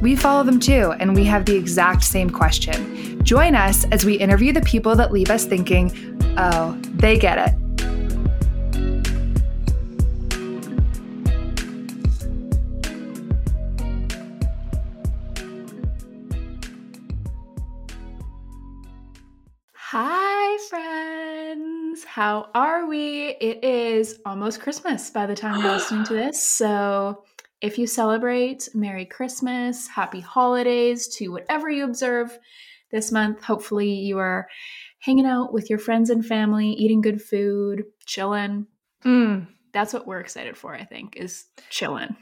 we follow them too, and we have the exact same question. Join us as we interview the people that leave us thinking, oh, they get it. Hi, friends. How are we? It is almost Christmas by the time you're listening to this. So, if you celebrate, Merry Christmas, Happy Holidays to whatever you observe this month. Hopefully, you are hanging out with your friends and family, eating good food, chilling. Mm, That's what we're excited for, I think, is chilling.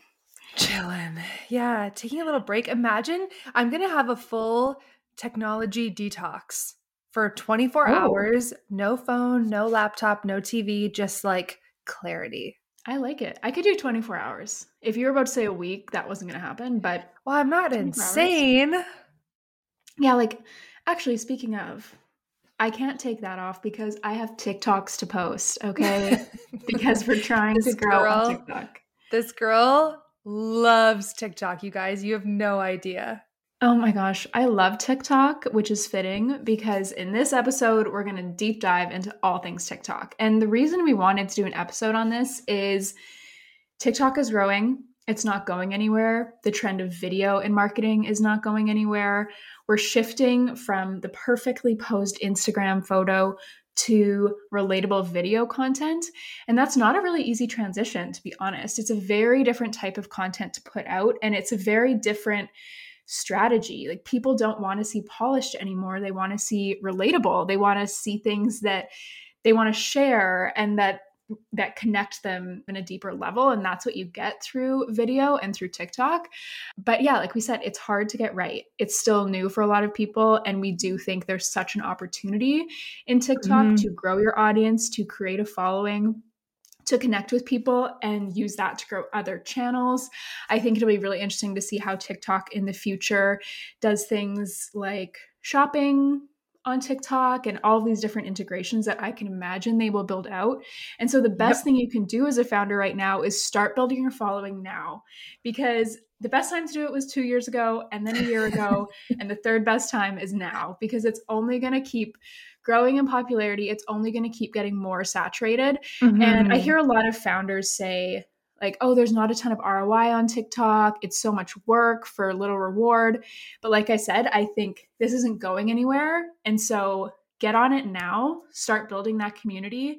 chilling. Yeah, taking a little break. Imagine I'm going to have a full technology detox for 24 Oh. hours, no phone, no laptop, no TV, just like clarity. I like it. I could do 24 hours. If you were about to say a week, that wasn't going to happen. But Well, I'm not 24 hours. insane. yeah, like actually, speaking of, I can't take that off because I have TikToks to post, okay? because we're trying to grow girl- on TikTok. This girl loves TikTok, you guys. You have no idea. Oh my gosh, I love TikTok, which is fitting because in this episode, we're going to deep dive into all things TikTok. And the reason we wanted to do an episode on this is TikTok is growing, it's not going anywhere. The trend of video in marketing is not going anywhere. We're shifting from the perfectly posed Instagram photo to relatable video content. And that's not a really easy transition, to be honest. It's a very different type of content to put out, and it's a very different strategy. Like people don't want to see polished anymore. They want to see relatable. They want to see things that they want to share and that that connect them in a deeper level and that's what you get through video and through TikTok. But yeah, like we said, it's hard to get right. It's still new for a lot of people and we do think there's such an opportunity in TikTok Mhm. to grow your audience, to create a following to connect with people and use that to grow other channels. I think it'll be really interesting to see how TikTok in the future does things like shopping on TikTok and all these different integrations that I can imagine they will build out. And so the best Yep. thing you can do as a founder right now is start building your following now because the best time to do it was 2 years ago and then a year ago and the third best time is now because it's only going to keep growing in popularity. It's only going to keep getting more saturated. And Mm-hmm. I hear a lot of founders say, like, oh, there's not a ton of ROI on TikTok. It's so much work for little reward. But like I said, I think this isn't going anywhere. And so get on it now, start building that community.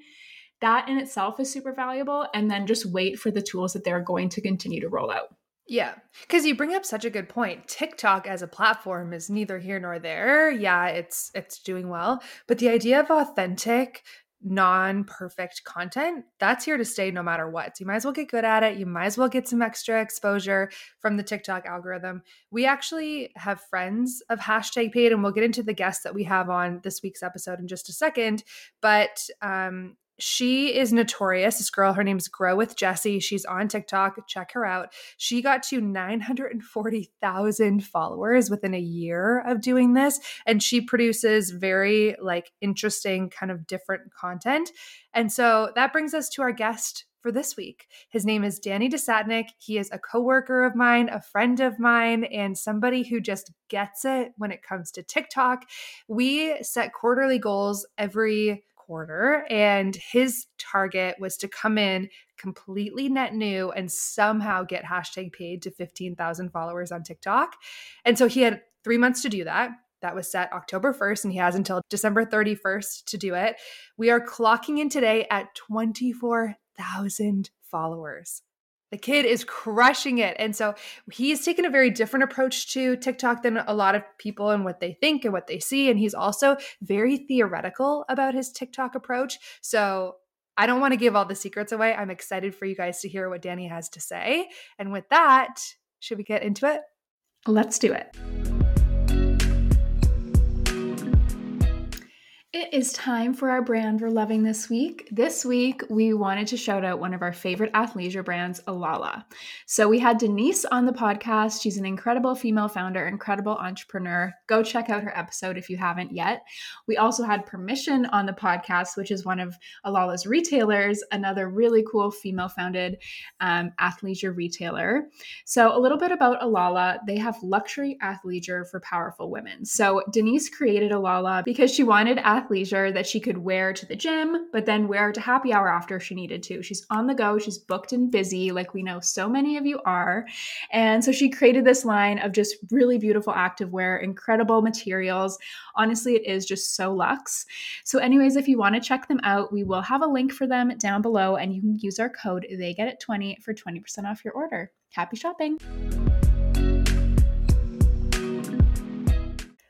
That in itself is super valuable. And then just wait for the tools that they're going to continue to roll out. Yeah, because you bring up such a good point. TikTok as a platform is neither here nor there. Yeah, it's it's doing well, but the idea of authentic, non-perfect content, that's here to stay no matter what. So you might as well get good at it. You might as well get some extra exposure from the TikTok algorithm. We actually have friends of hashtag paid, and we'll get into the guests that we have on this week's episode in just a second. But um, she is notorious. This girl, her name's Grow with Jessie. She's on TikTok. Check her out. She got to 940,000 followers within a year of doing this. And she produces very like interesting, kind of different content. And so that brings us to our guest for this week. His name is Danny Desatnik. He is a coworker of mine, a friend of mine, and somebody who just gets it when it comes to TikTok. We set quarterly goals every quarter, and his target was to come in completely net new and somehow get hashtag paid to 15,000 followers on TikTok. And so he had three months to do that. That was set October 1st, and he has until December 31st to do it. We are clocking in today at 24,000 followers. The kid is crushing it. And so he's taken a very different approach to TikTok than a lot of people and what they think and what they see. And he's also very theoretical about his TikTok approach. So I don't want to give all the secrets away. I'm excited for you guys to hear what Danny has to say. And with that, should we get into it? Let's do it. It is time for our brand we're loving this week. This week, we wanted to shout out one of our favorite athleisure brands, Alala. So we had Denise on the podcast. She's an incredible female founder, incredible entrepreneur. Go check out her episode if you haven't yet. We also had Permission on the podcast, which is one of Alala's retailers, another really cool female founded um, athleisure retailer. So, a little bit about Alala. They have luxury athleisure for powerful women. So, Denise created Alala because she wanted athleisure that she could wear to the gym, but then wear to happy hour after she needed to. She's on the go, she's booked and busy, like we know so many of you are. And so she created this line of just really beautiful activewear, incredible materials. Honestly, it is just so luxe. So, anyways, if you want to check them out, we will have a link for them down below, and you can use our code they get it 20 for 20% off your order. Happy shopping!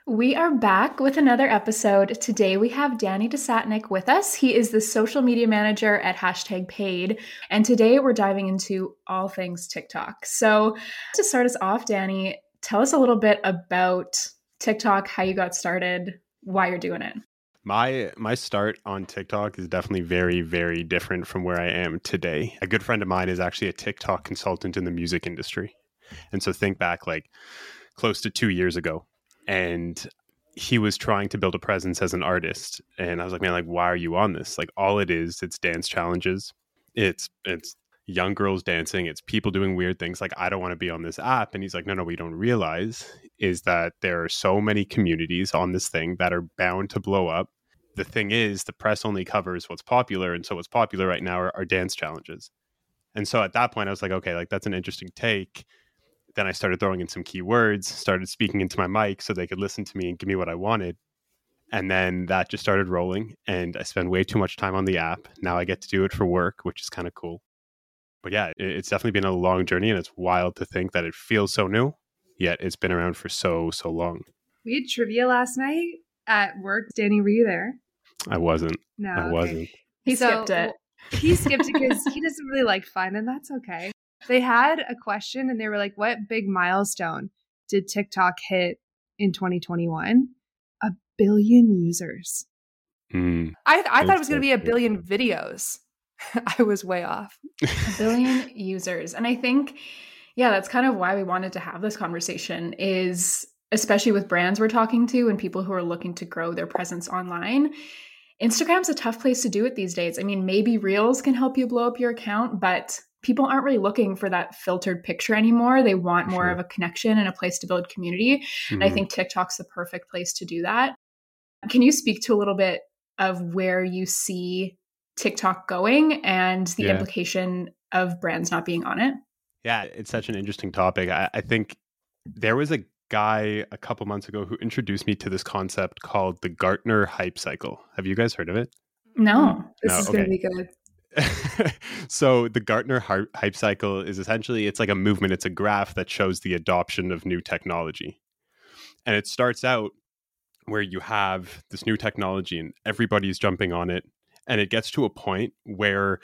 We are back with another episode. Today we have Danny Desatnik with us. He is the social media manager at hashtag paid. And today we're diving into all things TikTok. So to start us off, Danny, tell us a little bit about TikTok, how you got started, why you're doing it. My my start on TikTok is definitely very very different from where I am today. A good friend of mine is actually a TikTok consultant in the music industry. And so think back like close to 2 years ago and he was trying to build a presence as an artist and i was like man like why are you on this? Like all it is it's dance challenges. It's it's young girls dancing it's people doing weird things like i don't want to be on this app and he's like no no we don't realize is that there are so many communities on this thing that are bound to blow up. The thing is the press only covers what's popular and so what's popular right now are, are dance challenges. And so at that point i was like okay like that's an interesting take then I started throwing in some keywords, started speaking into my mic so they could listen to me and give me what I wanted. And then that just started rolling. And I spend way too much time on the app. Now I get to do it for work, which is kind of cool. But yeah, it's definitely been a long journey. And it's wild to think that it feels so new, yet it's been around for so, so long. We had trivia last night at work. Danny, were you there? I wasn't. No, I okay. wasn't. He So, skipped it. He skipped it because he doesn't really like fun, and that's okay. They had a question and they were like, What big milestone did TikTok hit in 2021? A billion users. Mm. I, I thought it was going to be a billion videos. I was way off. a billion users. And I think, yeah, that's kind of why we wanted to have this conversation is especially with brands we're talking to and people who are looking to grow their presence online. Instagram's a tough place to do it these days. I mean, maybe Reels can help you blow up your account, but people aren't really looking for that filtered picture anymore. They want more Sure. of a connection and a place to build community. And I Mhm. think TikTok's the perfect place to do that. Can you speak to a little bit of where you see TikTok going and the Yeah. implication of brands not being on it? Yeah, it's such an interesting topic. I, I think there was a guy a couple months ago who introduced me to this concept called the Gartner hype cycle. Have you guys heard of it? No. This No, is going to be good. So the Gartner hype cycle is essentially it's like a movement. It's a graph that shows the adoption of new technology, and it starts out where you have this new technology and everybody's jumping on it, and it gets to a point where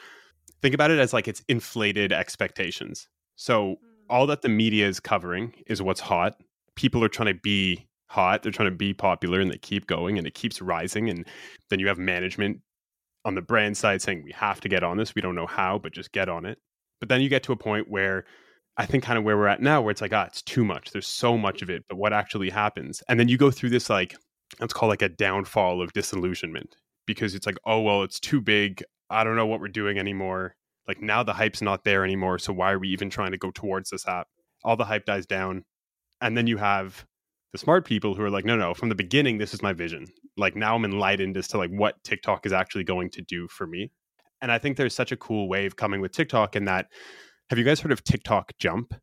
think about it as like it's inflated expectations. So hmm. all that the media is covering is what's hot. People are trying to be hot. They're trying to be popular and they keep going and it keeps rising. And then you have management on the brand side saying, we have to get on this. We don't know how, but just get on it. But then you get to a point where I think kind of where we're at now, where it's like, ah, it's too much. There's so much of it, but what actually happens? And then you go through this like, let's call like a downfall of disillusionment because it's like, oh, well, it's too big. I don't know what we're doing anymore. Like now the hype's not there anymore. So why are we even trying to go towards this app? All the hype dies down. And then you have the smart people who are like, no, no, from the beginning, this is my vision. Like now I'm enlightened as to like what TikTok is actually going to do for me. And I think there's such a cool wave coming with TikTok in that. Have you guys heard of TikTok Jump?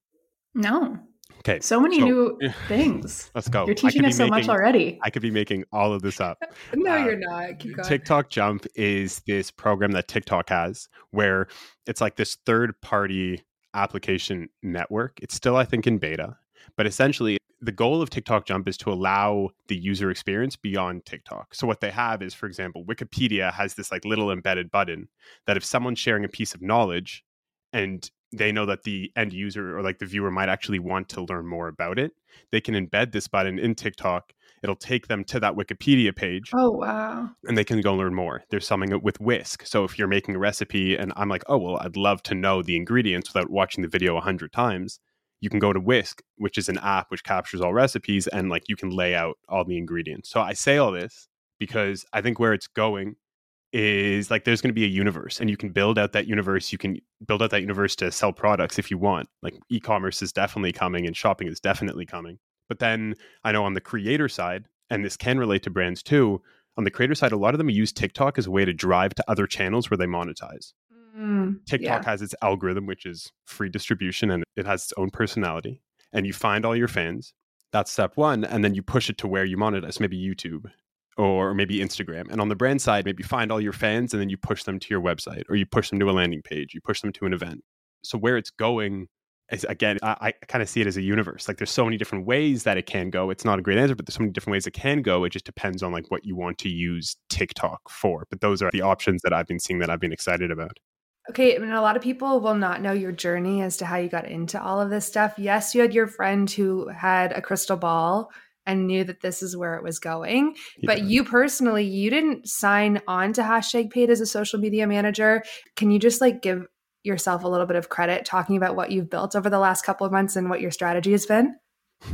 No. Okay. So many so- new things. Let's go. You're teaching us so much already. I could be making all of this up. No, Uh, you're not. Keep going. TikTok Jump is this program that TikTok has where it's like this third party application network. It's still, I think, in beta, but essentially, the goal of TikTok Jump is to allow the user experience beyond TikTok. So, what they have is, for example, Wikipedia has this like little embedded button that if someone's sharing a piece of knowledge and they know that the end user or like the viewer might actually want to learn more about it, they can embed this button in TikTok it'll take them to that Wikipedia page Oh wow. and they can go learn more. There's something with Whisk. So if you're making a recipe and I'm like, oh, well, I'd love to know the ingredients without watching the video a hundred times, you can go to Whisk, which is an app which captures all recipes and like you can lay out all the ingredients. So I say all this because I think where it's going is like there's going to be a universe and you can build out that universe. You can build out that universe to sell products if you want. Like e commerce is definitely coming and shopping is definitely coming. But then I know on the creator side, and this can relate to brands too, on the creator side, a lot of them use TikTok as a way to drive to other channels where they monetize. Mm, TikTok yeah. has its algorithm, which is free distribution and it has its own personality. And you find all your fans. That's step one. And then you push it to where you monetize, maybe YouTube or maybe Instagram. And on the brand side, maybe find all your fans and then you push them to your website or you push them to a landing page, you push them to an event. So where it's going is again, I, I kind of see it as a universe. Like there's so many different ways that it can go. It's not a great answer, but there's so many different ways it can go. It just depends on like what you want to use TikTok for. But those are the options that I've been seeing that I've been excited about. Okay, I mean, a lot of people will not know your journey as to how you got into all of this stuff. Yes, you had your friend who had a crystal ball and knew that this is where it was going. But you personally, you didn't sign on to hashtag paid as a social media manager. Can you just like give yourself a little bit of credit talking about what you've built over the last couple of months and what your strategy has been?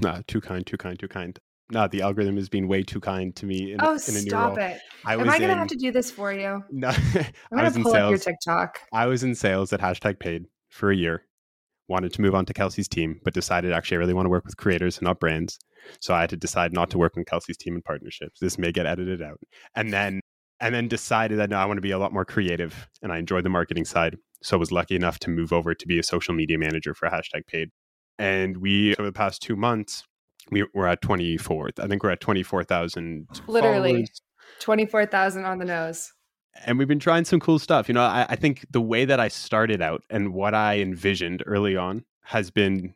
Nah, too kind, too kind, too kind. No, the algorithm is being way too kind to me in, oh, in a new stop it. I Am I going to have to do this for you? no, I'm going to pull up your. TikTok. I was in sales at hashtag paid for a year. Wanted to move on to Kelsey's team, but decided actually I really want to work with creators and not brands. So I had to decide not to work on Kelsey's team in partnerships. This may get edited out. And then and then decided that no, I want to be a lot more creative and I enjoy the marketing side. So I was lucky enough to move over to be a social media manager for hashtag paid. And we over the past two months, we, we're at 24. I think we're at 24,000 Literally. followers. 24,000 on the nose. and we've been trying some cool stuff. You know, I, I think the way that I started out and what I envisioned early on has been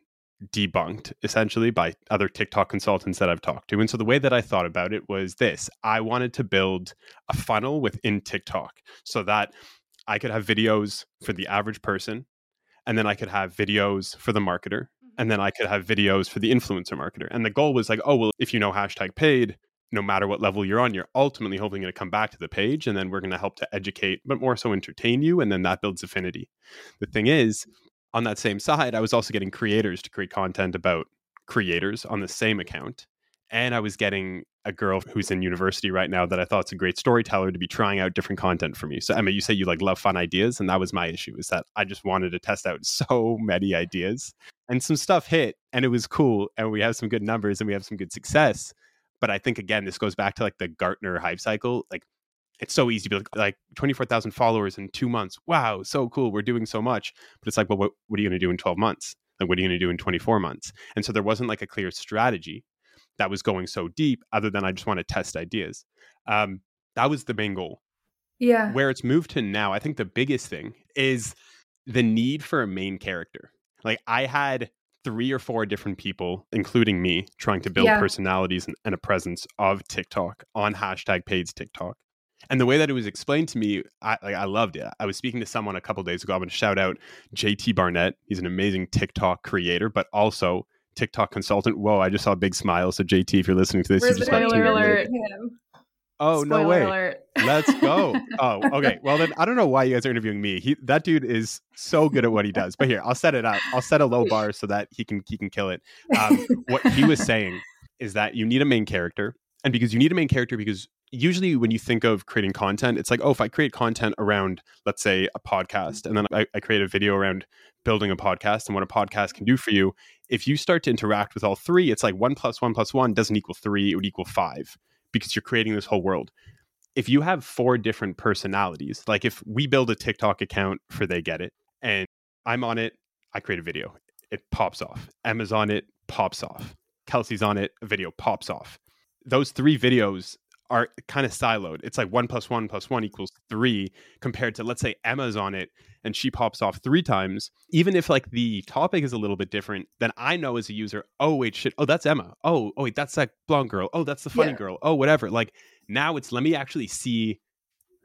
debunked essentially by other TikTok consultants that I've talked to. And so the way that I thought about it was this I wanted to build a funnel within TikTok so that I could have videos for the average person, and then I could have videos for the marketer, and then I could have videos for the influencer marketer. And the goal was like, oh, well, if you know hashtag paid, no matter what level you're on, you're ultimately hoping to come back to the page and then we're going to help to educate, but more so entertain you. And then that builds affinity. The thing is, on that same side, I was also getting creators to create content about creators on the same account. And I was getting a girl who's in university right now that I thought's a great storyteller to be trying out different content for me. So Emma, you say you like love fun ideas, and that was my issue, is that I just wanted to test out so many ideas. And some stuff hit and it was cool. And we have some good numbers and we have some good success. But I think again, this goes back to like the Gartner hype cycle. Like it's so easy to be like, like 24,000 followers in two months. Wow, so cool. We're doing so much. But it's like, well, what, what are you going to do in 12 months? Like, what are you going to do in 24 months? And so there wasn't like a clear strategy that was going so deep, other than I just want to test ideas. Um, that was the main goal. Yeah. Where it's moved to now, I think the biggest thing is the need for a main character. Like, I had three or four different people, including me, trying to build Yeah. personalities and, and a presence of TikTok on hashtag Paid's TikTok. And the way that it was explained to me, I like I loved it. I was speaking to someone a couple days ago. I'm going to shout out JT Barnett. He's an amazing TikTok creator, but also TikTok consultant. Whoa, I just saw a big smile. So JT, if you're listening to this, you just Spoiler alert. Him. Oh no way! alert. Let's go. Oh, okay. Well then, I don't know why you guys are interviewing me. He, that dude is so good at what he does. But here, I'll set it up. I'll set a low bar so that he can he can kill it. Um, what he was saying is that you need a main character, and because you need a main character, because usually when you think of creating content, it's like, oh, if I create content around, let's say, a podcast, and then I, I create a video around building a podcast and what a podcast can do for you. If you start to interact with all three, it's like one plus one plus one doesn't equal three; it would equal five because you're creating this whole world if you have four different personalities, like if we build a TikTok account for They Get It, and I'm on it, I create a video, it pops off. Emma's on it, pops off. Kelsey's on it, a video pops off. Those three videos are kind of siloed. It's like one plus one plus one equals three compared to, let's say, Emma's on it and she pops off three times. Even if like the topic is a little bit different, then I know as a user, oh, wait, shit. Oh, that's Emma. Oh, oh, wait, that's that blonde girl. Oh, that's the funny Yeah. girl. Oh, whatever. Like, now it's let me actually see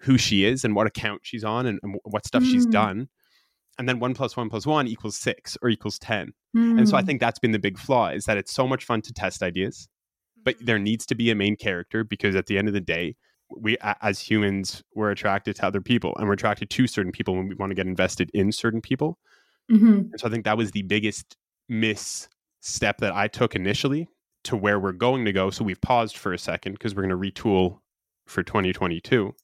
who she is and what account she's on and, and what stuff she's Mm. done. And then one plus one plus one equals six or equals 10. And so I Hmm. think that's been the big flaw is that it's so much fun to test ideas. But there needs to be a main character because at the end of the day, we as humans we're attracted to other people and we're attracted to certain people when we want to get invested in certain people. Mm-hmm. And so I think that was the biggest misstep that I took initially to where we're going to go. So we've paused for a second because we're going to retool for 2022.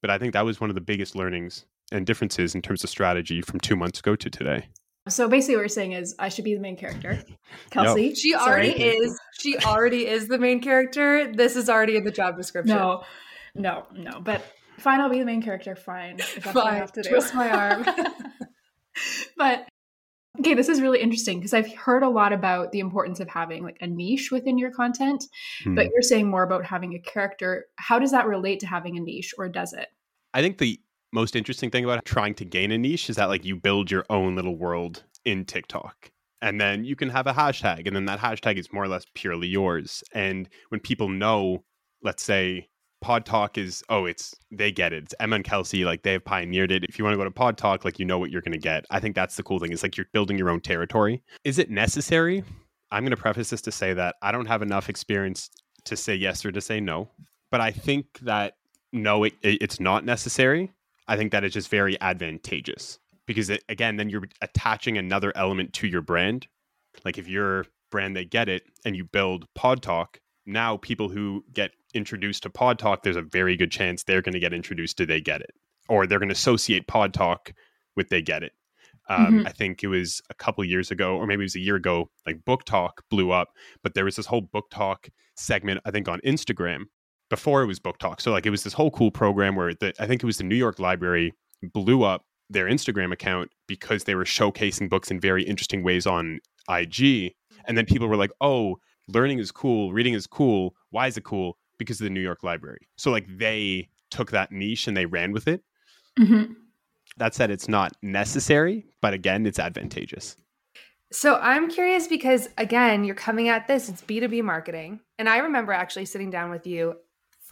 But I think that was one of the biggest learnings and differences in terms of strategy from two months ago to today. So basically, what you're saying is I should be the main character. Kelsey, She sorry. already is. She already is the main character. This is already in the job description. No, no, no. But fine, I'll be the main character. Fine, if that's what I Fine. have to do. Twist my arm. but okay, this is really interesting because I've heard a lot about the importance of having like a niche within your content, Hmm. but you're saying more about having a character. How does that relate to having a niche, or does it? I think the most interesting thing about trying to gain a niche is that like you build your own little world in TikTok. And then you can have a hashtag, and then that hashtag is more or less purely yours. And when people know, let's say PodTok is, oh, it's they get it. It's Emma and Kelsey, like they've pioneered it. If you want to go to PodTok, like you know what you're going to get. I think that's the cool thing. Is like you're building your own territory. Is it necessary? I'm going to preface this to say that I don't have enough experience to say yes or to say no. But I think that no, it, it- it's not necessary. I think that is just very advantageous because it, again, then you're attaching another element to your brand. Like if your brand they get it and you build PodTok, now people who get introduced to PodTok, there's a very good chance they're going to get introduced to They Get It, or they're going to associate PodTok with They Get It. Um, Mhm. I think it was a couple years ago, or maybe it was a year ago, like BookTok blew up, but there was this whole BookTok segment, I think, on Instagram before it was BookTok. So like it was this whole cool program where the, I think it was the New York Library blew up their Instagram account because they were showcasing books in very interesting ways on IG. And then people were like, "Oh, learning is cool, reading is cool. Why is it cool? Because of the New York Library." So like they took that niche and they ran with it. Mm-hmm. That said, it's not necessary, but again, it's advantageous. So I'm curious because again, you're coming at this, it's B2B marketing. And I remember actually sitting down with you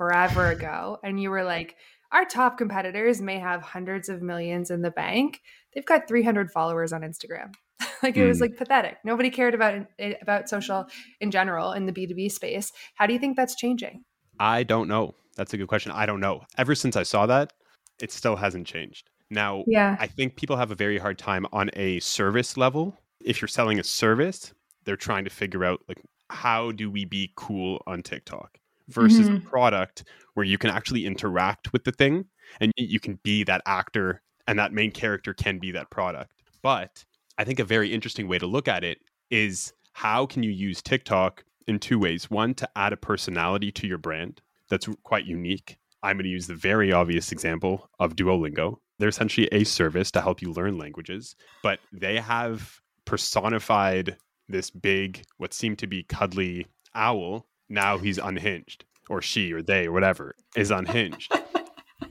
forever ago and you were like, our top competitors may have hundreds of millions in the bank. They've got 300 followers on Instagram. like it was Hmm. like pathetic. Nobody cared about it, about social in general in the B2B space. How do you think that's changing? I don't know. That's a good question. I don't know. Ever since I saw that, it still hasn't changed. Now, Yeah. I think people have a very hard time on a service level. If you're selling a service, they're trying to figure out like how do we be cool on TikTok versus a product where you can actually interact with the thing and you can be that actor and that main character can be that product. But I think a very interesting way to look at it is how can you use TikTok in two ways? One, to add a personality to your brand that's quite unique. I'm going to use the very obvious example of Duolingo. They're essentially a service to help you learn languages, but they have personified this big, what seemed to be cuddly owl. Now he's unhinged, or she, or they, or whatever is unhinged.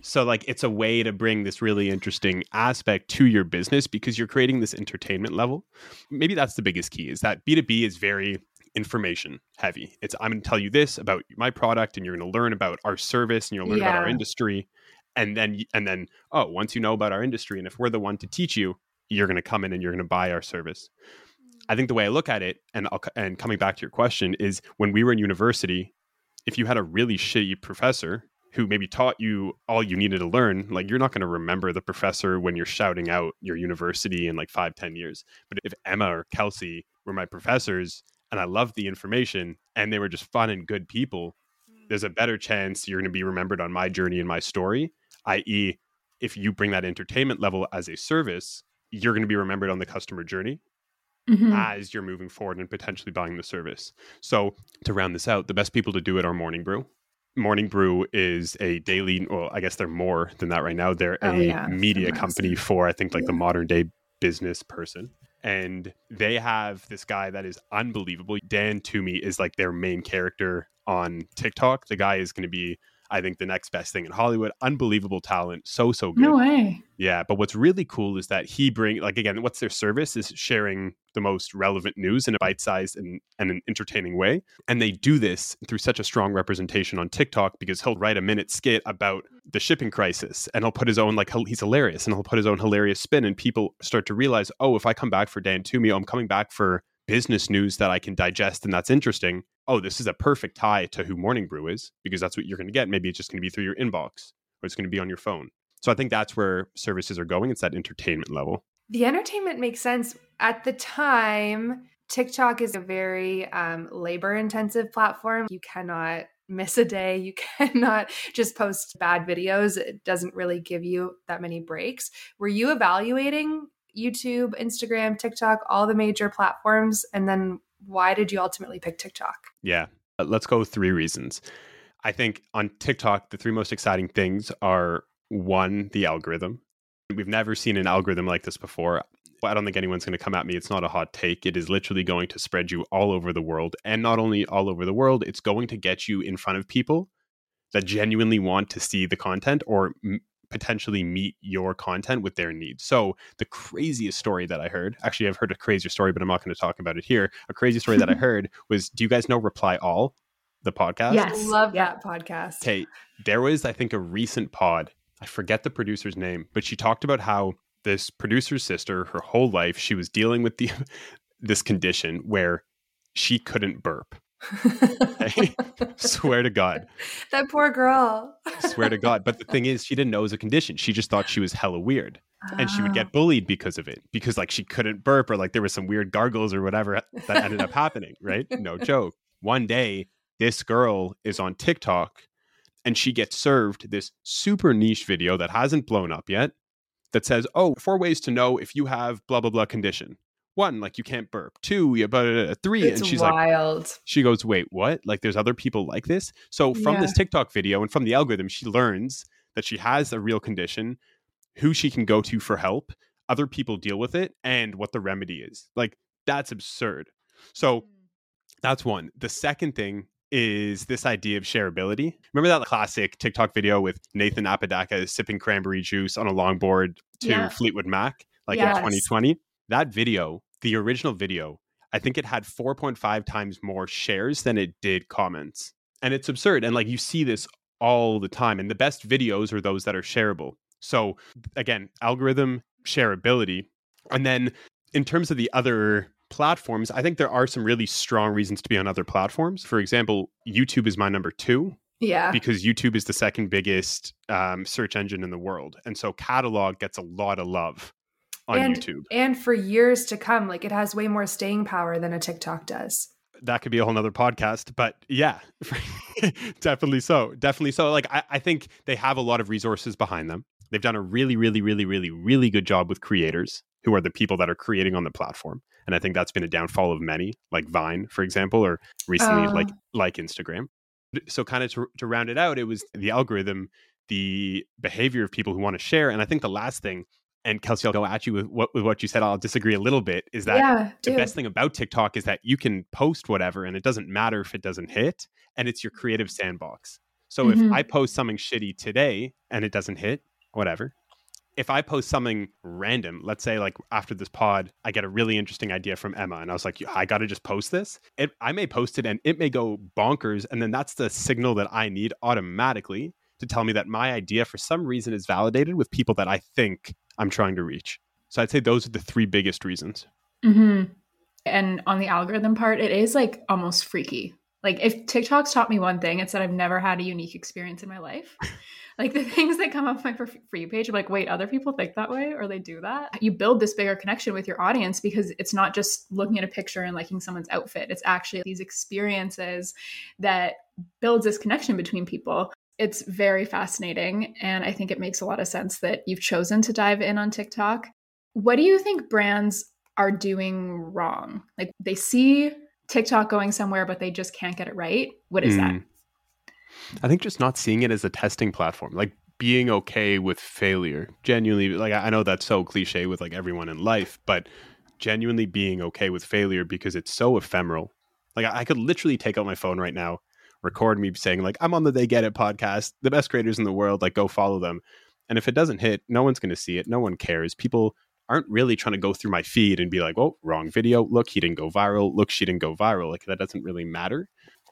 So, like, it's a way to bring this really interesting aspect to your business because you're creating this entertainment level. Maybe that's the biggest key is that B2B is very information heavy. It's, I'm going to tell you this about my product, and you're going to learn about our service, and you'll learn about our industry. And then, and then, oh, once you know about our industry, and if we're the one to teach you, you're going to come in and you're going to buy our service. I think the way I look at it, and I'll, and coming back to your question, is when we were in university, if you had a really shitty professor who maybe taught you all you needed to learn, like you're not going to remember the professor when you're shouting out your university in like five, ten years. But if Emma or Kelsey were my professors and I loved the information and they were just fun and good people, mm. there's a better chance you're going to be remembered on my journey and my story, i.e., if you bring that entertainment level as a service, you're going to be remembered on the customer journey Mhm. as you're moving forward and potentially buying the service. So to round this out, the best people to do it are Morning Brew. Morning Brew is a daily, well, I guess they're more than that right now. They're Oh, a yeah, media company for, I think, like the modern day business person. And they have this guy that is unbelievable. Dan Toomey is like their main character on TikTok. The guy is going to be, I think, the next best thing in Hollywood. Unbelievable talent. So, so good. No way. Yeah, but what's really cool is that he bring like again, what's their service is sharing the most relevant news in a bite-sized and, and an entertaining way. And they do this through such a strong representation on TikTok because he'll write a minute skit about the shipping crisis and he'll put his own like he's hilarious and he'll put his own hilarious spin and people start to realize, oh, if I come back for Dan Toomey, I'm coming back for business news that I can digest and that's interesting. Oh, this is a perfect tie to who Morning Brew is because that's what you're going to get. Maybe it's just going to be through your inbox or it's going to be on your phone. So I think that's where services are going. It's that entertainment level. The entertainment makes sense. At the time, TikTok is a very um, labor intensive platform. You cannot miss a day. You cannot just post bad videos. It doesn't really give you that many breaks. Were you evaluating YouTube, Instagram, TikTok, all the major platforms? And then why did you ultimately pick TikTok? Yeah. Uh, let's go three reasons. I think on TikTok, the three most exciting things are one, the algorithm. We've never seen an algorithm like this before. I don't think anyone's going to come at me. It's not a hot take. It is literally going to spread you all over the world. And not only all over the world, it's going to get you in front of people that genuinely want to see the content or potentially meet your content with their needs. So, the craziest story that I heard actually, I've heard a crazier story, but I'm not going to talk about it here. A crazy story that I heard was do you guys know Reply All, the podcast? Yes. I love yeah. that podcast. Okay. There was, I think, a recent pod. I forget the producer's name, but she talked about how this producer's sister, her whole life, she was dealing with the this condition where she couldn't burp. okay? Swear to God. That poor girl. Swear to God. But the thing is, she didn't know it was a condition. She just thought she was hella weird. And she would get ah. bullied because of it, because like she couldn't burp or like there was some weird gargles or whatever that ended up happening, right? No joke. One day, this girl is on TikTok and she gets served this super niche video that hasn't blown up yet that says, oh, four ways to know if you have blah, blah, blah condition. One, like you can't burp. Two, you about a three. It's and she's wild. like, she goes, wait, what? Like there's other people like this. So from yeah. this TikTok video and from the algorithm, she learns that she has a real condition, who she can go to for help, other people deal with it, and what the remedy is. Like that's absurd. So mm. that's one. The second thing is this idea of shareability. Remember that classic TikTok video with Nathan Apodaca sipping cranberry juice on a longboard to yeah. Fleetwood Mac, like yes. in 2020? That video, the original video, I think it had 4.5 times more shares than it did comments. And it's absurd. And like you see this all the time. And the best videos are those that are shareable. So again, algorithm shareability. And then in terms of the other platforms, I think there are some really strong reasons to be on other platforms. For example, YouTube is my number two. Yeah. Because YouTube is the second biggest um, search engine in the world. And so catalog gets a lot of love on and, YouTube. And for years to come, like it has way more staying power than a TikTok does. That could be a whole nother podcast, but yeah, definitely so. Definitely so. Like, I, I think they have a lot of resources behind them. They've done a really, really, really, really, really good job with creators who are the people that are creating on the platform. And I think that's been a downfall of many, like Vine, for example, or recently uh. like like Instagram. So kind of to, to round it out, it was the algorithm, the behavior of people who want to share. And I think the last thing, and Kelsey, I'll go at you with what, with what you said. I'll disagree a little bit. Is that yeah, the best thing about TikTok is that you can post whatever, and it doesn't matter if it doesn't hit, and it's your creative sandbox. So mm-hmm. if I post something shitty today and it doesn't hit, whatever, if I post something random, let's say like after this pod, I get a really interesting idea from Emma, and I was like, I got to just post this. It, I may post it, and it may go bonkers, and then that's the signal that I need automatically to tell me that my idea, for some reason, is validated with people that I think I'm trying to reach. So I'd say those are the three biggest reasons. Mm-hmm. And on the algorithm part, it is like almost freaky. Like if TikTok's taught me one thing, it's that I've never had a unique experience in my life. like the things that come up my for, for you page i'm like wait other people think that way or they do that you build this bigger connection with your audience because it's not just looking at a picture and liking someone's outfit it's actually these experiences that builds this connection between people it's very fascinating and i think it makes a lot of sense that you've chosen to dive in on tiktok. What do you think brands are doing wrong? Like they see tiktok going somewhere but they just can't get it right. What is mm. that I think just not seeing it as a testing platform, like being okay with failure, genuinely, like I know that's so cliche with like everyone in life, but genuinely being okay with failure because it's so ephemeral. Like I, could literally take out my phone right now, record me saying like I'm on the They Get It podcast, the best creators in the world, like go follow them. And if it doesn't hit, no one's going to see it. No one cares. People aren't really trying to go through my feed and be like, "Oh, wrong video. Look, he didn't go viral. Look, she didn't go viral." Like that doesn't really matter.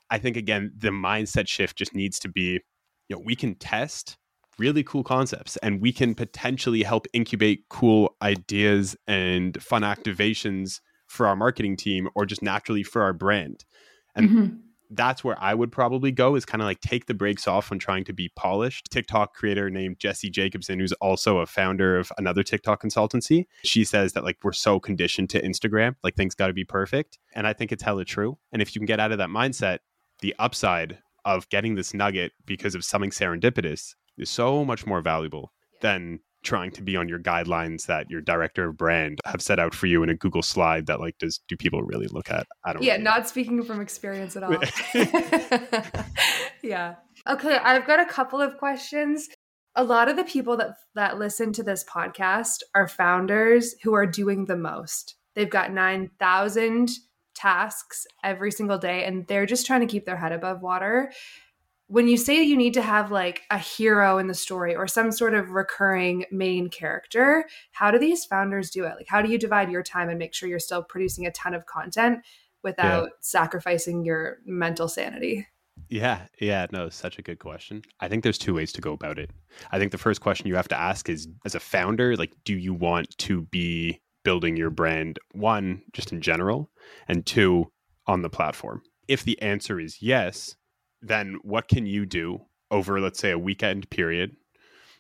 I think again, the mindset shift just needs to be, you know, we can test really cool concepts and we can potentially help incubate cool ideas and fun activations for our marketing team or just naturally for our brand. And mm-hmm. That's where I would probably go is kind of like take the brakes off when trying to be polished. TikTok creator named Jesse Jacobson, who's also a founder of another TikTok consultancy, she says that like we're so conditioned to Instagram, like things got to be perfect. And I think it's hella true. And if you can get out of that mindset, the upside of getting this nugget because of something serendipitous is so much more valuable than trying to be on your guidelines that your director of brand have set out for you in a Google slide that like does do people really look at? I don't know. Yeah, really not speaking from experience at all. yeah. Okay, I've got a couple of questions. A lot of the people that that listen to this podcast are founders who are doing the most. They've got 9,000 tasks every single day and they're just trying to keep their head above water when you say you need to have like a hero in the story or some sort of recurring main character, how do these founders do it? Like, how do you divide your time and make sure you're still producing a ton of content without yeah. sacrificing your mental sanity? Yeah, yeah, no, such a good question. I think there's two ways to go about it. I think the first question you have to ask is as a founder, like, do you want to be building your brand, one, just in general, and two, on the platform? If the answer is yes, then what can you do over, let's say, a weekend period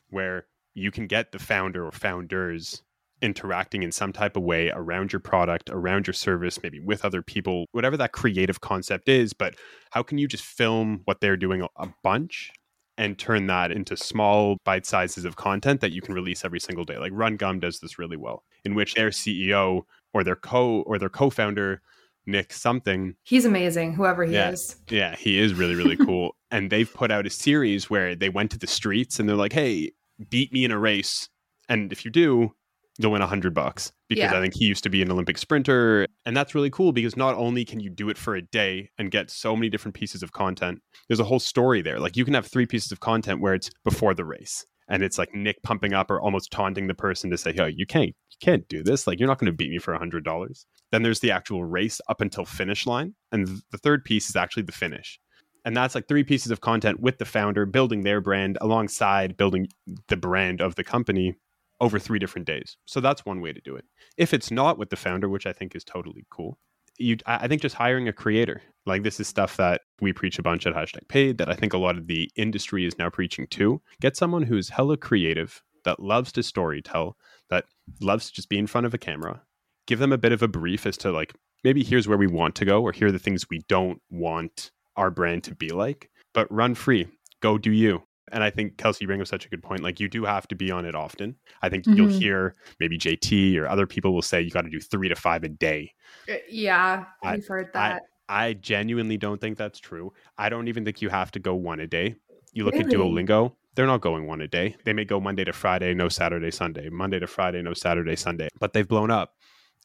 where you can get the founder or founders interacting in some type of way around your product, around your service, maybe with other people, whatever that creative concept is. But how can you just film what they're doing a bunch and turn that into small bite sizes of content that you can release every single day? Like Run Gum does this really well, in which their CEO or their co or their co-founder Nick something. He's amazing, whoever he yeah. is. Yeah, he is really, really cool. and they've put out a series where they went to the streets and they're like, hey, beat me in a race. And if you do, you'll win a hundred bucks. Because yeah. I think he used to be an Olympic sprinter. And that's really cool because not only can you do it for a day and get so many different pieces of content, there's a whole story there. Like you can have three pieces of content where it's before the race and it's like Nick pumping up or almost taunting the person to say, "Yo, you can't, you can't do this. Like, you're not going to beat me for a hundred dollars." Then there's the actual race up until finish line, and the third piece is actually the finish, and that's like three pieces of content with the founder building their brand alongside building the brand of the company over three different days. So that's one way to do it. If it's not with the founder, which I think is totally cool, you I think just hiring a creator. Like this is stuff that we preach a bunch at hashtag paid that I think a lot of the industry is now preaching too. Get someone who's hella creative, that loves to story tell, that loves to just be in front of a camera. Give them a bit of a brief as to like maybe here's where we want to go or here are the things we don't want our brand to be like. But run free. Go do you. And I think Kelsey, you bring up such a good point. Like you do have to be on it often. I think mm-hmm. you'll hear maybe JT or other people will say you got to do three to five a day. Uh, yeah, I, we've heard that. I, I, genuinely don't think that's true. I don't even think you have to go one a day. You look really? at Duolingo, they're not going one a day. They may go Monday to Friday, no Saturday, Sunday, Monday to Friday, no Saturday, Sunday, but they've blown up.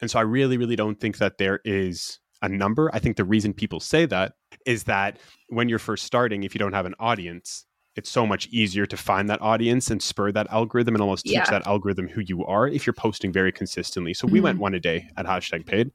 And so I really, really don't think that there is a number. I think the reason people say that is that when you're first starting, if you don't have an audience, it's so much easier to find that audience and spur that algorithm and almost teach yeah. that algorithm who you are if you're posting very consistently. So mm-hmm. we went mm-hmm. one a day at hashtag paid.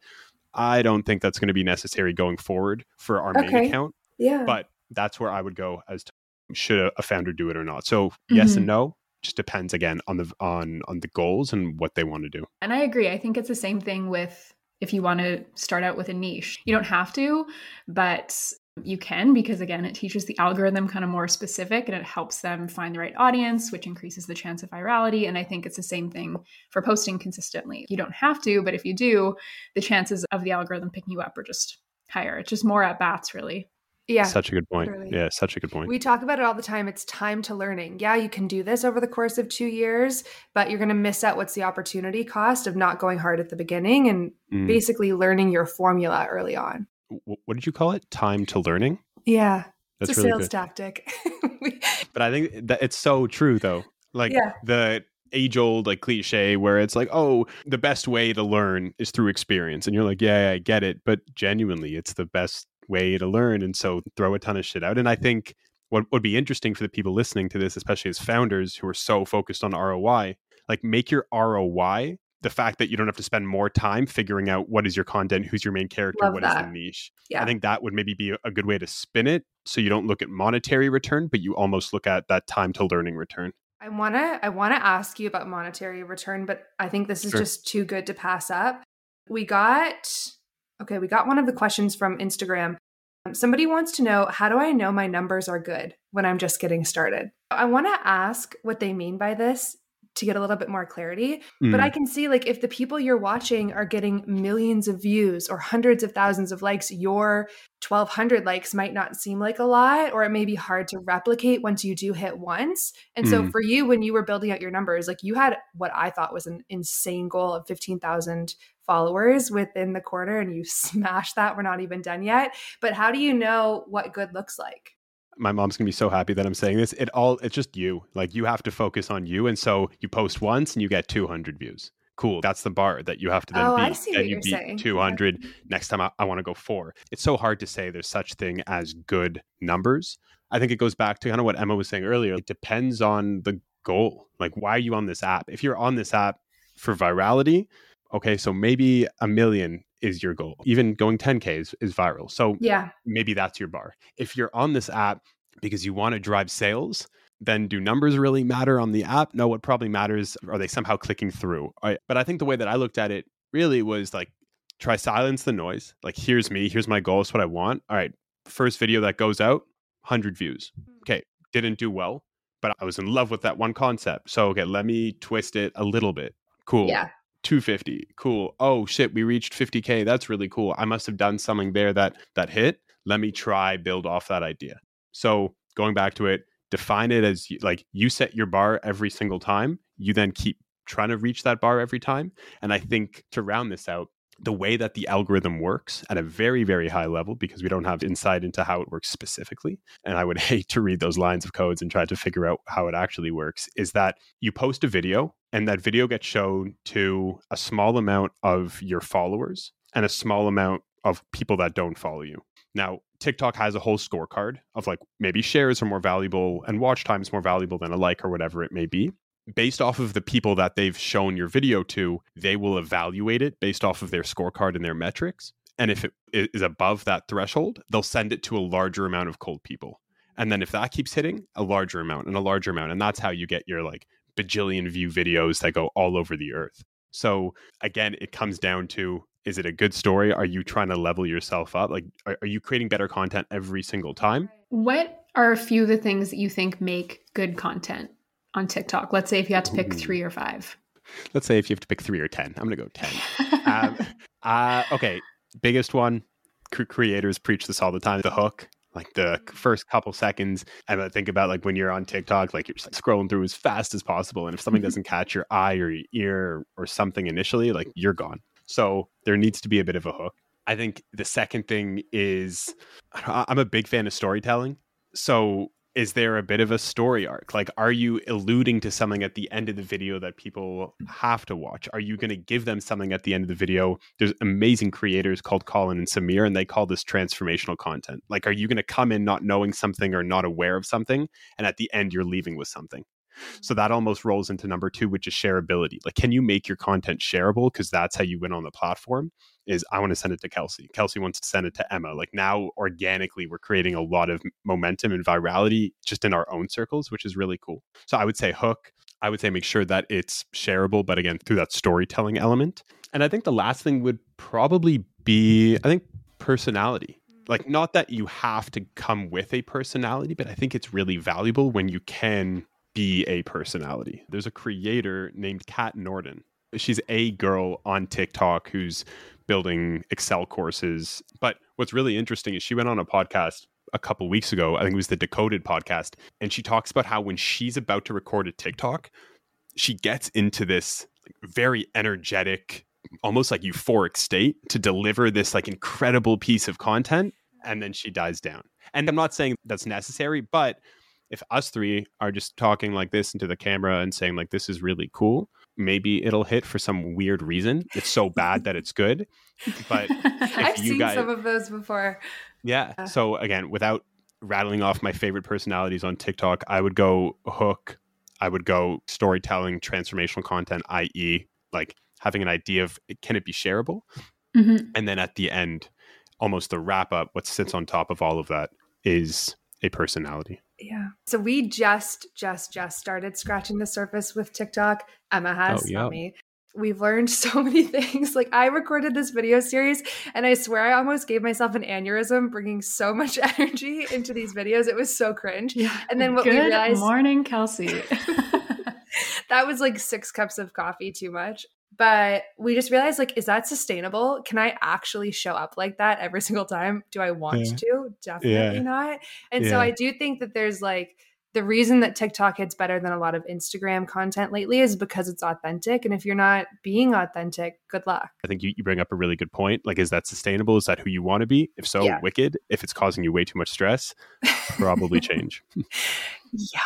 I don't think that's going to be necessary going forward for our okay. main account. Yeah. But that's where I would go as to should a founder do it or not. So yes mm-hmm. and no just depends again on the on on the goals and what they want to do. And I agree. I think it's the same thing with if you want to start out with a niche. You don't have to, but you can because again it teaches the algorithm kind of more specific and it helps them find the right audience which increases the chance of virality and i think it's the same thing for posting consistently you don't have to but if you do the chances of the algorithm picking you up are just higher it's just more at bats really yeah such a good point literally. yeah such a good point we talk about it all the time it's time to learning yeah you can do this over the course of two years but you're going to miss out what's the opportunity cost of not going hard at the beginning and mm. basically learning your formula early on what did you call it? Time to learning. Yeah, That's it's a really sales good. tactic. but I think that it's so true though. Like yeah. the age old like cliche where it's like, oh, the best way to learn is through experience, and you're like, yeah, I get it, but genuinely, it's the best way to learn, and so throw a ton of shit out. And I think what would be interesting for the people listening to this, especially as founders who are so focused on ROI, like make your ROI the fact that you don't have to spend more time figuring out what is your content, who's your main character, Love what that. is the niche. Yeah. I think that would maybe be a good way to spin it so you don't look at monetary return, but you almost look at that time to learning return. I want to I want to ask you about monetary return, but I think this is sure. just too good to pass up. We got okay, we got one of the questions from Instagram. Somebody wants to know how do I know my numbers are good when I'm just getting started? I want to ask what they mean by this to get a little bit more clarity. Mm. But I can see like if the people you're watching are getting millions of views or hundreds of thousands of likes, your 1200 likes might not seem like a lot or it may be hard to replicate once you do hit once. And mm. so for you when you were building out your numbers, like you had what I thought was an insane goal of 15,000 followers within the quarter and you smash that. We're not even done yet. But how do you know what good looks like? my mom's gonna be so happy that I'm saying this. It all it's just you. Like you have to focus on you, and so you post once and you get 200 views. Cool. That's the bar that you have to then oh, beat. I see and you you're beat saying. 200. Next time I, I want to go four. It's so hard to say there's such thing as good numbers. I think it goes back to kind of what Emma was saying earlier. It depends on the goal. Like, why are you on this app? If you're on this app for virality, okay, so maybe a million is your goal. Even going 10K is, is viral. So yeah, maybe that's your bar. If you're on this app because you want to drive sales, then do numbers really matter on the app? No, what probably matters are they somehow clicking through? Right? But I think the way that I looked at it really was like try silence the noise. Like here's me, here's my goal, it's what I want. All right, first video that goes out, 100 views. Hmm. Okay, didn't do well, but I was in love with that one concept. So okay, let me twist it a little bit. Cool. Yeah. 250. Cool. Oh shit, we reached 50k. That's really cool. I must have done something there that that hit. Let me try build off that idea. So going back to it, define it as like you set your bar every single time. You then keep trying to reach that bar every time. And I think to round this out, the way that the algorithm works at a very, very high level, because we don't have insight into how it works specifically. And I would hate to read those lines of codes and try to figure out how it actually works is that you post a video and that video gets shown to a small amount of your followers and a small amount of people that don't follow you. Now, TikTok has a whole scorecard of like maybe shares are more valuable and watch time is more valuable than a like or whatever it may be. Based off of the people that they've shown your video to, they will evaluate it based off of their scorecard and their metrics. And if it is above that threshold, they'll send it to a larger amount of cold people. And then if that keeps hitting, a larger amount and a larger amount. And that's how you get your like bajillion view videos that go all over the earth. So again, it comes down to is it a good story? Are you trying to level yourself up? Like, are, are you creating better content every single time? What are a few of the things that you think make good content on TikTok? Let's say if you had to pick Ooh. three or five. Let's say if you have to pick three or 10. I'm going to go 10. um, uh, okay. Biggest one creators preach this all the time the hook like the first couple seconds and I think about like when you're on TikTok, like you're just like scrolling through as fast as possible. And if something doesn't catch your eye or your ear or something initially, like you're gone. So there needs to be a bit of a hook. I think the second thing is I'm a big fan of storytelling. So is there a bit of a story arc? Like, are you alluding to something at the end of the video that people have to watch? Are you going to give them something at the end of the video? There's amazing creators called Colin and Samir, and they call this transformational content. Like, are you going to come in not knowing something or not aware of something, and at the end you're leaving with something? So that almost rolls into number two, which is shareability. Like, can you make your content shareable? Because that's how you win on the platform. Is I want to send it to Kelsey. Kelsey wants to send it to Emma. Like now, organically, we're creating a lot of momentum and virality just in our own circles, which is really cool. So I would say hook. I would say make sure that it's shareable, but again, through that storytelling element. And I think the last thing would probably be, I think, personality like not that you have to come with a personality but i think it's really valuable when you can be a personality. There's a creator named Kat Norton. She's a girl on TikTok who's building Excel courses. But what's really interesting is she went on a podcast a couple weeks ago. I think it was the Decoded podcast. And she talks about how when she's about to record a TikTok, she gets into this very energetic, almost like euphoric state to deliver this like incredible piece of content. And then she dies down. And I'm not saying that's necessary, but if us three are just talking like this into the camera and saying like this is really cool maybe it'll hit for some weird reason. It's so bad that it's good but i've seen guys, some of those before. Yeah so again without rattling off my favorite personalities on tiktok i would go hook i would go storytelling transformational content i.e like having an idea of can it be shareable? Mm-hmm. and then at the end almost the wrap up what sits on top of all of that is a personality yeah. So we just, just, just started scratching the surface with TikTok. Emma has, oh, me. we've learned so many things. Like I recorded this video series and I swear I almost gave myself an aneurysm bringing so much energy into these videos. It was so cringe. Yeah. And then what Good we realized Good morning, Kelsey. that was like six cups of coffee too much. But we just realized like, is that sustainable? Can I actually show up like that every single time? Do I want Yeah. to? Definitely Yeah. not. And Yeah. so I do think that there's like the reason that TikTok hits better than a lot of Instagram content lately is because it's authentic. And if you're not being authentic, good luck. I think you, you bring up a really good point. Like, is that sustainable? Is that who you want to be? If so, Yeah. wicked. If it's causing you way too much stress, probably change. Yeah.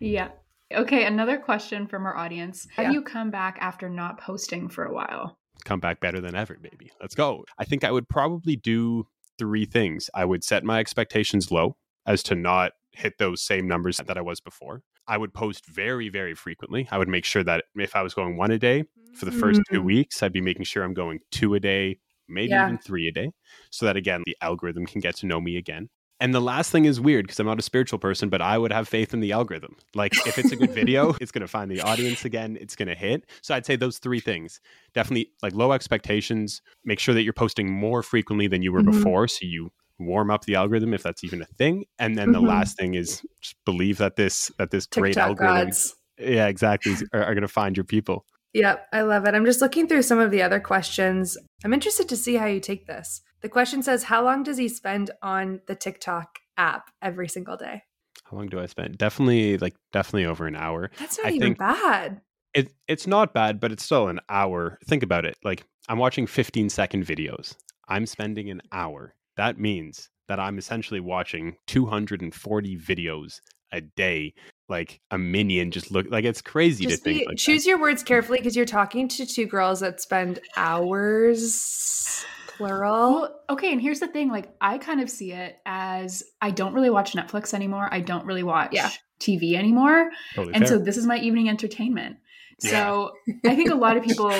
yeah. Okay, another question from our audience. Have Yeah. you come back after not posting for a while? Come back better than ever, baby. Let's go. I think I would probably do three things. I would set my expectations low as to not hit those same numbers that I was before. I would post very, very frequently. I would make sure that if I was going one a day for the first two Mm. weeks, I'd be making sure I'm going two a day, maybe Yeah. even three a day, so that again, the algorithm can get to know me again. And the last thing is weird because I'm not a spiritual person, but I would have faith in the algorithm. Like, if it's a good video, it's going to find the audience again, it's going to hit. So I'd say those three things definitely like low expectations, make sure that you're posting more frequently than you were Mhm. before. So you warm up the algorithm if that's even a thing. And then the Mhm. last thing is just believe that this, that this great algorithm, gods. yeah, exactly, are, are going to find your people. Yep, I love it. I'm just looking through some of the other questions. I'm interested to see how you take this. The question says, How long does he spend on the TikTok app every single day? How long do I spend? Definitely, like, definitely over an hour. That's not I even bad. it it's not bad, but it's still an hour. Think about it. Like I'm watching 15 second videos. I'm spending an hour. That means that I'm essentially watching 240 videos a day. Like a minion just look like it's crazy Just to think like choose your words carefully because you're talking to two girls that spend hours, plural. Well, okay, and here's the thing like I kind of see it as I don't really watch Netflix anymore. I don't really watch Yeah. TV anymore. Totally and fair. so this is my evening entertainment. So I think a lot of people,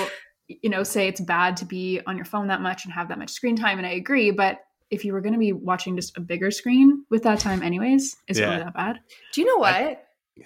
you know, say it's bad to be on your phone that much and have that much screen time, and I agree. But if you were going to be watching just a bigger screen with that time, anyways, is it Yeah. really that bad? Do you know what? I-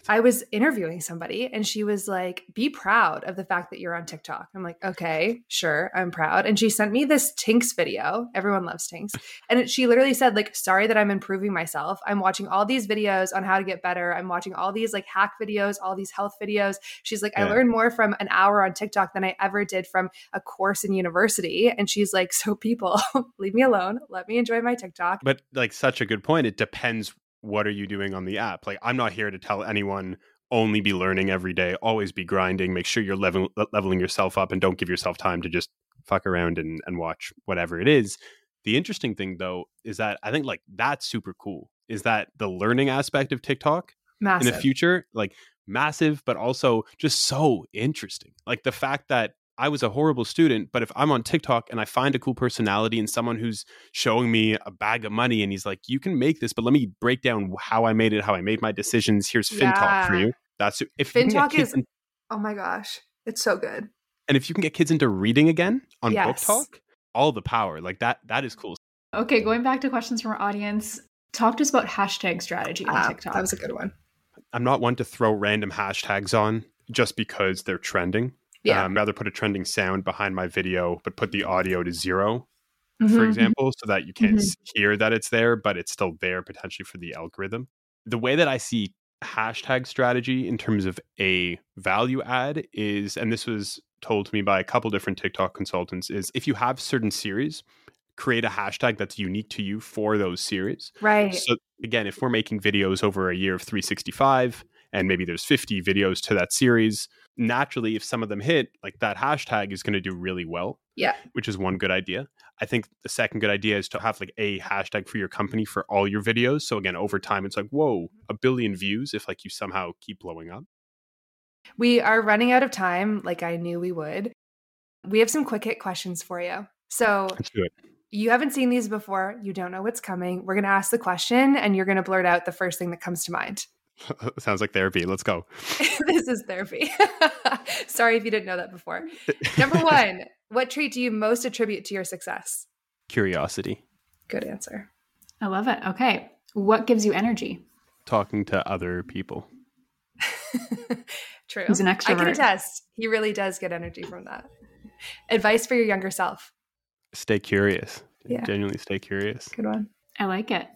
I, was interviewing somebody and she was like, Be proud of the fact that you're on TikTok. I'm like, Okay, sure, I'm proud. And she sent me this Tinx video. Everyone loves Tinx. And it, she literally said, like, sorry that I'm improving myself. I'm watching all these videos on how to get better. I'm watching all these like hack videos, all these health videos. She's like, I Yeah. learned more from an hour on TikTok than I ever did from a course in university. And she's like, So people, leave me alone. Let me enjoy my TikTok. But like such a good point. It depends what are you doing on the app. Like I'm not here to tell anyone only be learning every day, always be grinding, make sure you're level, leveling yourself up and don't give yourself time to just fuck around and, and watch whatever it is. The interesting thing though is that I think like that's super cool. Is that the learning aspect of TikTok Massive. in the future, like massive, but also just so interesting. Like the fact that I was a horrible student, but if I'm on TikTok and I find a cool personality and someone who's showing me a bag of money and he's like, you can make this, but let me break down how I made it, how I made my decisions. Here's FinTok for you. That's if you can FinTok is- in- Oh my gosh. It's so good. and if you can get kids into reading again on BookTok, all the power. Like that, that is cool. Okay, going back to questions from our audience, talk to us about hashtag strategy on Ah, TikTok. that was a good one. I'm not one to throw random hashtags on just because they're trending. Yeah. Um, rather put a trending sound behind my video, but put the audio to zero, for Mhm. example, so that you can't Mhm. hear that it's there, but it's still there potentially for the algorithm. The way that I see hashtag strategy in terms of a value add is, and this was told to me by a couple different TikTok consultants, is if you have certain series, create a hashtag that's unique to you for those series. Right. So again, if we're making videos over a year of 365 and maybe there's 50 videos to that series, naturally if some of them hit, like that hashtag is going to do really well. Yeah. Which is one good idea. I think the second good idea is to have like a hashtag for your company for all your videos. So again, over time it's like, whoa, a billion views if like you somehow keep blowing up. We are running out of time, like I knew we would. We have some quick hit questions for you. So Let's do it. you haven't seen these before. You don't know what's coming. We're going to ask the question and you're going to blurt out the first thing that comes to mind. Sounds like therapy. Let's go. this is therapy. Sorry if you didn't know that before. Number one, what trait do you most attribute to your success? Curiosity. Good answer. I love it. Okay. What gives you energy? Talking to other people. True. He's an extrovert. I can attest. He really does get energy from that. Advice for your younger self. Stay curious. Yeah. Genuinely stay curious. Good one. I like it.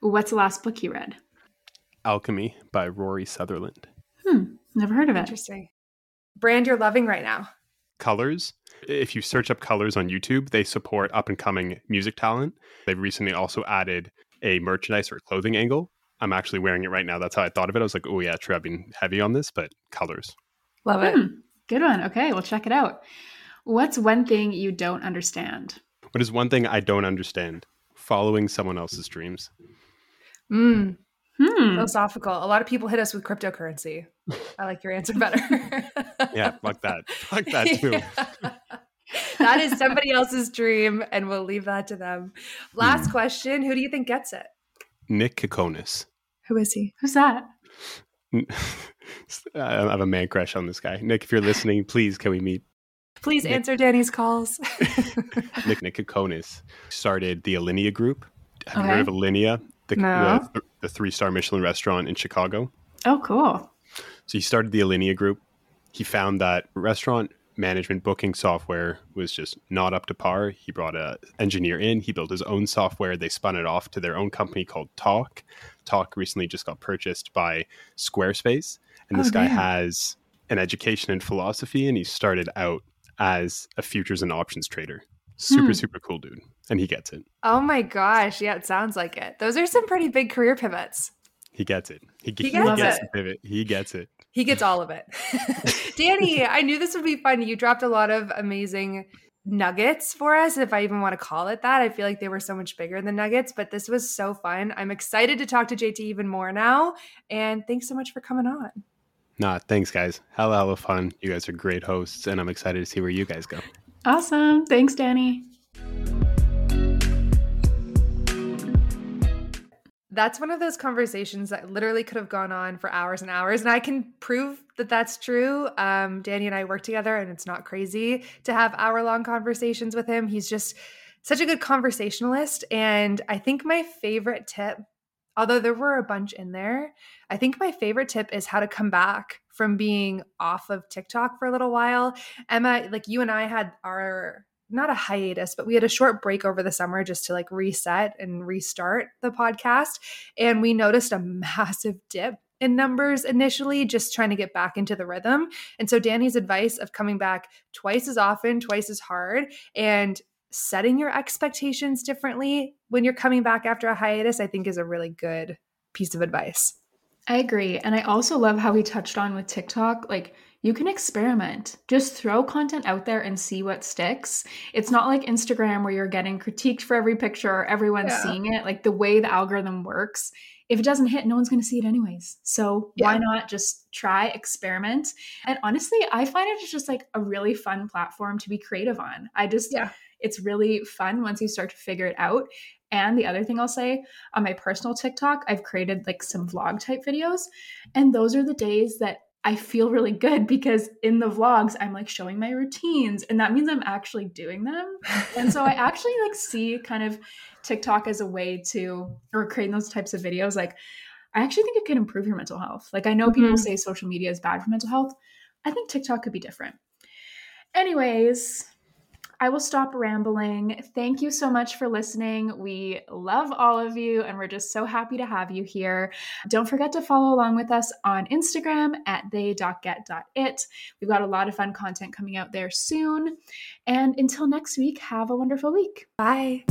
What's the last book you read? Alchemy by Rory Sutherland. Hmm, never heard of it. Interesting. Brand you're loving right now. Colors. If you search up Colors on YouTube, they support up and coming music talent. They've recently also added a merchandise or clothing angle. I'm actually wearing it right now. That's how I thought of it. I was like, oh, yeah, true. I've been heavy on this, but colors. Love it. Hmm, good one. Okay, we'll check it out. What's one thing you don't understand? What is one thing I don't understand? Following someone else's dreams. Mm, Hmm. philosophical. A lot of people hit us with cryptocurrency. I like your answer better. Yeah, fuck that. Fuck that too. Yeah. that is somebody else's dream, and we'll leave that to them. Last Hmm. question Who do you think gets it? Nick Kokonas. Who is he? Who's that? I have a man crush on this guy. Nick, if you're listening, please can we meet? Please Nick- answer Danny's calls. Nick Nick Kokonas started the Alinea Group. Have you heard of Alinea? The, No. the, the three star Michelin restaurant in Chicago. Oh, cool. So he started the Alinea Group. He found that restaurant management booking software was just not up to par. He brought a engineer in. He built his own software. They spun it off to their own company called Tock. Tock recently just got purchased by Squarespace, and this Oh, guy damn. has an education in philosophy, and he started out as a futures and options trader. Super Hmm. super cool dude, and he gets it. oh my gosh. Yeah, it sounds like it. Those are some pretty big career pivots. He gets it. He, He he gets gets it. the pivot. He gets it. He gets all of it. Danny, I knew this would be fun. You dropped a lot of amazing nuggets for us, if I even want to call it that. I feel like they were so much bigger than nuggets, but this was so fun. I'm excited to talk to JT even more now. And thanks so much for coming on. Nah, thanks guys. Hella hella fun. You guys are great hosts, and I'm excited to see where you guys go. Awesome. Thanks, Danny. That's one of those conversations that literally could have gone on for hours and hours. And I can prove that that's true. Um, Danny and I work together, and it's not crazy to have hour long conversations with him. He's just such a good conversationalist. And I think my favorite tip, although there were a bunch in there, I think my favorite tip is how to come back from being off of TikTok for a little while. Emma, like you and I had our not a hiatus, but we had a short break over the summer just to like reset and restart the podcast. And we noticed a massive dip in numbers initially, just trying to get back into the rhythm. And so Danny's advice of coming back twice as often, twice as hard, and setting your expectations differently when you're coming back after a hiatus, I think is a really good piece of advice. I agree. And I also love how he touched on with TikTok. Like, you can experiment. Just throw content out there and see what sticks. It's not like Instagram where you're getting critiqued for every picture or everyone's Yeah. seeing it. Like, the way the algorithm works, if it doesn't hit, no one's going to see it anyways. So, why not just try, experiment? And honestly, I find it just like a really fun platform to be creative on. I just, Yeah. It's really fun once you start to figure it out. And the other thing I'll say on my personal TikTok, I've created like some vlog type videos. And those are the days that I feel really good because in the vlogs, I'm like showing my routines and that means I'm actually doing them. And so I actually like see kind of TikTok as a way to, or creating those types of videos. Like, I actually think it can improve your mental health. Like, I know people Mhm. say social media is bad for mental health. I think TikTok could be different. Anyways, I will stop rambling. Thank you so much for listening. We love all of you and we're just so happy to have you here. Don't forget to follow along with us on Instagram at they.get.it. We've got a lot of fun content coming out there soon. And until next week, have a wonderful week. Bye.